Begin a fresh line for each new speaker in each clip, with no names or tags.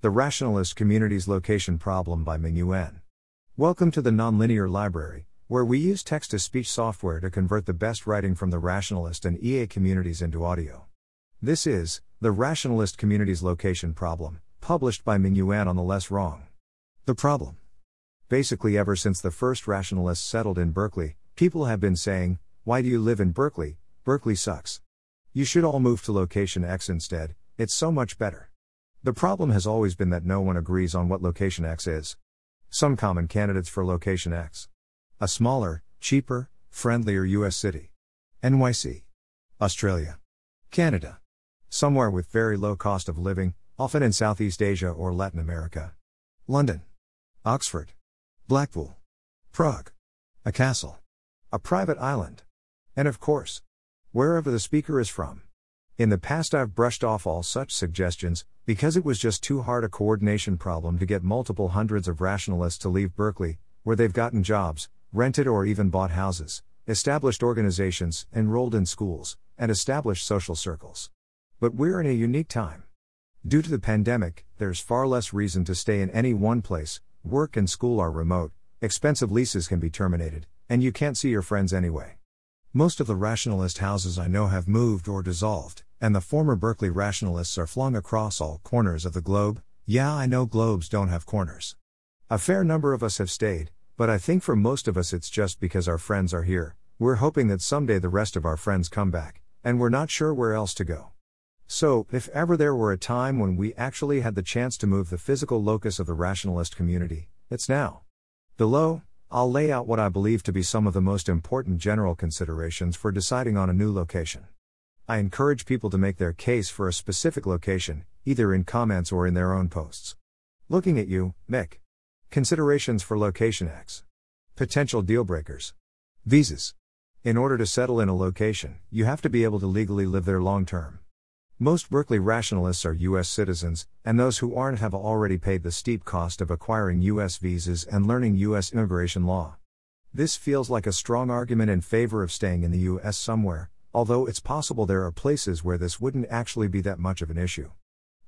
The Rationalist Community's Location Problem by mingyuan. Welcome to the Nonlinear Library, where we use text to speech software to convert the best writing from the rationalist and EA communities into audio. This is The Rationalist Community's Location Problem, published by mingyuan on the LessWrong. The problem. Basically, ever since the first rationalists settled in Berkeley, people have been saying, Why do you live in Berkeley? Berkeley sucks. You should all move to location X instead, it's so much better. The problem has always been that no one agrees on what location X is. Some common candidates for location X a smaller, cheaper, friendlier US city. NYC. Australia. Canada. Somewhere with very low cost of living, often in Southeast Asia or Latin America. London. Oxford. Blackpool. Prague. A castle. A private island. And of course, wherever the speaker is from. In the past, I've brushed off all such suggestions, because it was just too hard a coordination problem to get multiple hundreds of rationalists to leave Berkeley, where they've gotten jobs, rented or even bought houses, established organizations, enrolled in schools, and established social circles. But we're in a unique time. Due to the pandemic, there's far less reason to stay in any one place, work and school are remote, expensive leases can be terminated, and you can't see your friends anyway. Most of the rationalist houses I know have moved or dissolved, and the former Berkeley rationalists are flung across all corners of the globe. Yeah, I know globes don't have corners. A fair number of us have stayed, but I think for most of us it's just because our friends are here. We're hoping that someday the rest of our friends come back, and we're not sure where else to go. So, if ever there were a time when we actually had the chance to move the physical locus of the rationalist community, it's now. Below, I'll lay out what I believe to be some of the most important general considerations for deciding on a new location. I encourage people to make their case for a specific location, either in comments or in their own posts. Looking at you, Mick. Considerations for location X. Potential deal breakers. Visas. In order to settle in a location, you have to be able to legally live there long term. Most Berkeley rationalists are U.S. citizens, and those who aren't have already paid the steep cost of acquiring U.S. visas and learning U.S. immigration law. This feels like a strong argument in favor of staying in the U.S. somewhere, although it's possible there are places where this wouldn't actually be that much of an issue.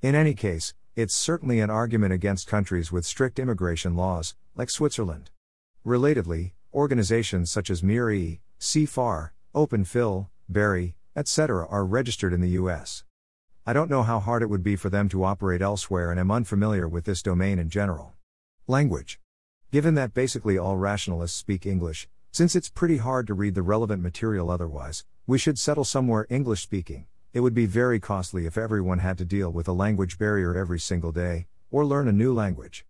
In any case, it's certainly an argument against countries with strict immigration laws, like Switzerland. Relatedly, organizations such as MIRI, CFAR, OpenPhil, BERI, etc. are registered in the U.S. I don't know how hard it would be for them to operate elsewhere and am unfamiliar with this domain in general. Language. Given that basically all rationalists speak English, since it's pretty hard to read the relevant material otherwise, we should settle somewhere English speaking. It would be very costly if everyone had to deal with a language barrier every single day, or learn a new language.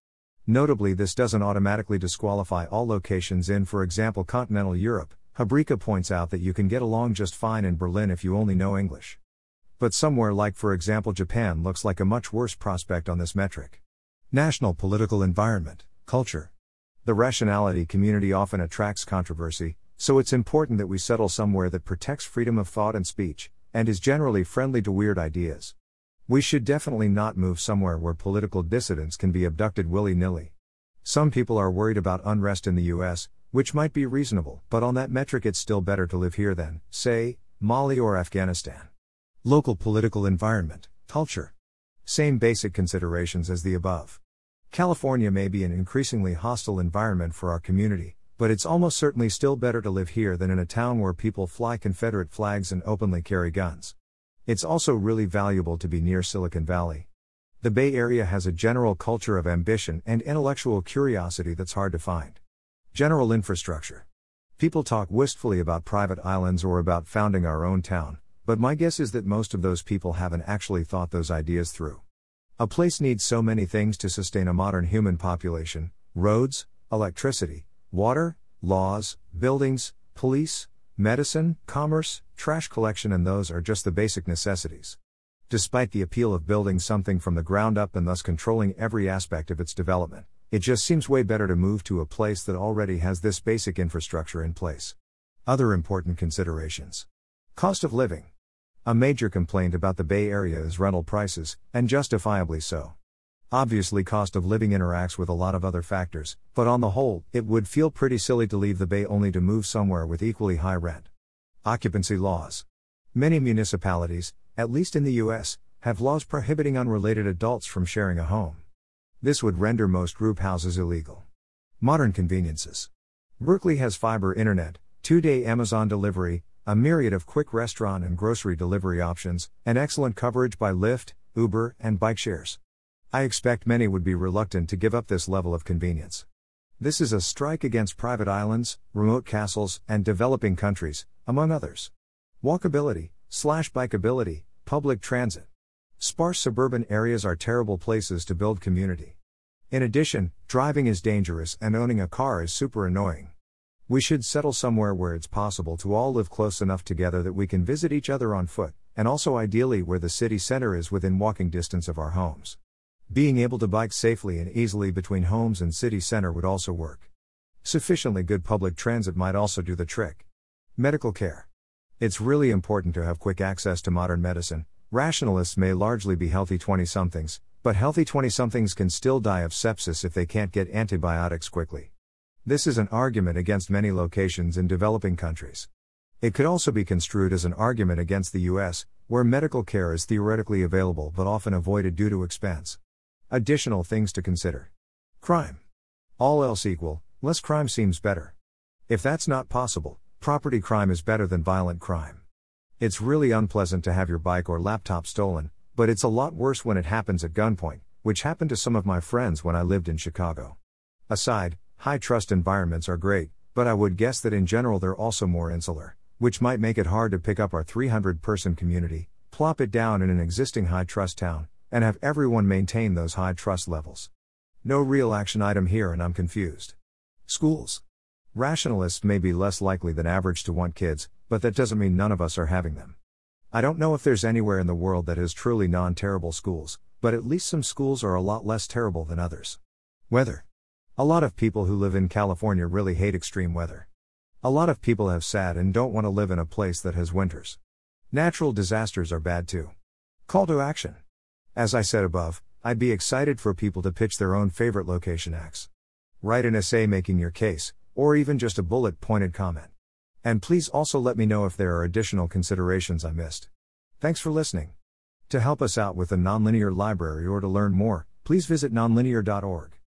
Notably, this doesn't automatically disqualify all locations in, for example, continental Europe. Habryka points out that you can get along just fine in Berlin if you only know English. But somewhere like, for example, Japan looks like a much worse prospect on this metric. National political environment, culture. The rationality community often attracts controversy, so it's important that we settle somewhere that protects freedom of thought and speech, and is generally friendly to weird ideas. We should definitely not move somewhere where political dissidents can be abducted willy nilly. Some people are worried about unrest in the US, which might be reasonable, but on that metric it's still better to live here than, say, Mali or Afghanistan. Local political environment, culture. Same basic considerations as the above. California may be an increasingly hostile environment for our community, but it's almost certainly still better to live here than in a town where people fly Confederate flags and openly carry guns. It's also really valuable to be near Silicon Valley. The Bay Area has a general culture of ambition and intellectual curiosity that's hard to find. General infrastructure. People talk wistfully about private islands or about founding our own town, but my guess is that most of those people haven't actually thought those ideas through. A place needs so many things to sustain a modern human population roads, electricity, water, laws, buildings, police, medicine, commerce, trash collection, and those are just the basic necessities. Despite the appeal of building something from the ground up and thus controlling every aspect of its development, it just seems way better to move to a place that already has this basic infrastructure in place. Other important considerations Cost of living. A major complaint about the Bay Area is rental prices, and justifiably so. Obviously, cost of living interacts with a lot of other factors, but on the whole, it would feel pretty silly to leave the Bay only to move somewhere with equally high rent. Occupancy laws. Many municipalities, at least in the US, have laws prohibiting unrelated adults from sharing a home. This would render most group houses illegal. Modern conveniences. Berkeley has fiber internet, two day Amazon delivery, a myriad of quick restaurant and grocery delivery options, and excellent coverage by Lyft, Uber, and bike shares. I expect many would be reluctant to give up this level of convenience. This is a strike against private islands, remote castles, and developing countries, among others. Walkability, slash bikeability, public transit. Sparse suburban areas are terrible places to build community. In addition, driving is dangerous and owning a car is super annoying. We should settle somewhere where it's possible to all live close enough together that we can visit each other on foot, and also ideally where the city center is within walking distance of our homes. Being able to bike safely and easily between homes and city center would also work. Sufficiently good public transit might also do the trick. Medical care. It's really important to have quick access to modern medicine. Rationalists may largely be healthy 20 somethings, but healthy 20 somethings can still die of sepsis if they can't get antibiotics quickly. This is an argument against many locations in developing countries. It could also be construed as an argument against the US, where medical care is theoretically available but often avoided due to expense. Additional things to consider. Crime. All else equal, less crime seems better. If that's not possible, property crime is better than violent crime. It's really unpleasant to have your bike or laptop stolen, but it's a lot worse when it happens at gunpoint, which happened to some of my friends when I lived in Chicago. Aside, high trust environments are great, but I would guess that in general they're also more insular, which might make it hard to pick up our 300 person community, plop it down in an existing high trust town, and have everyone maintain those high trust levels. No real action item here, and I'm confused. Schools. Rationalists may be less likely than average to want kids, but that doesn't mean none of us are having them. I don't know if there's anywhere in the world that has truly non terrible schools, but at least some schools are a lot less terrible than others. Weather. A lot of people who live in California really hate extreme weather. A lot of people have SAD and don't want to live in a place that has winters. Natural disasters are bad too. Call to action. As I said above, I'd be excited for people to pitch their own favorite location X. Write an essay making your case, or even just a bullet pointed comment. And please also let me know if there are additional considerations I missed. Thanks for listening. To help us out with the Nonlinear Library or to learn more, please visit nonlinear.org.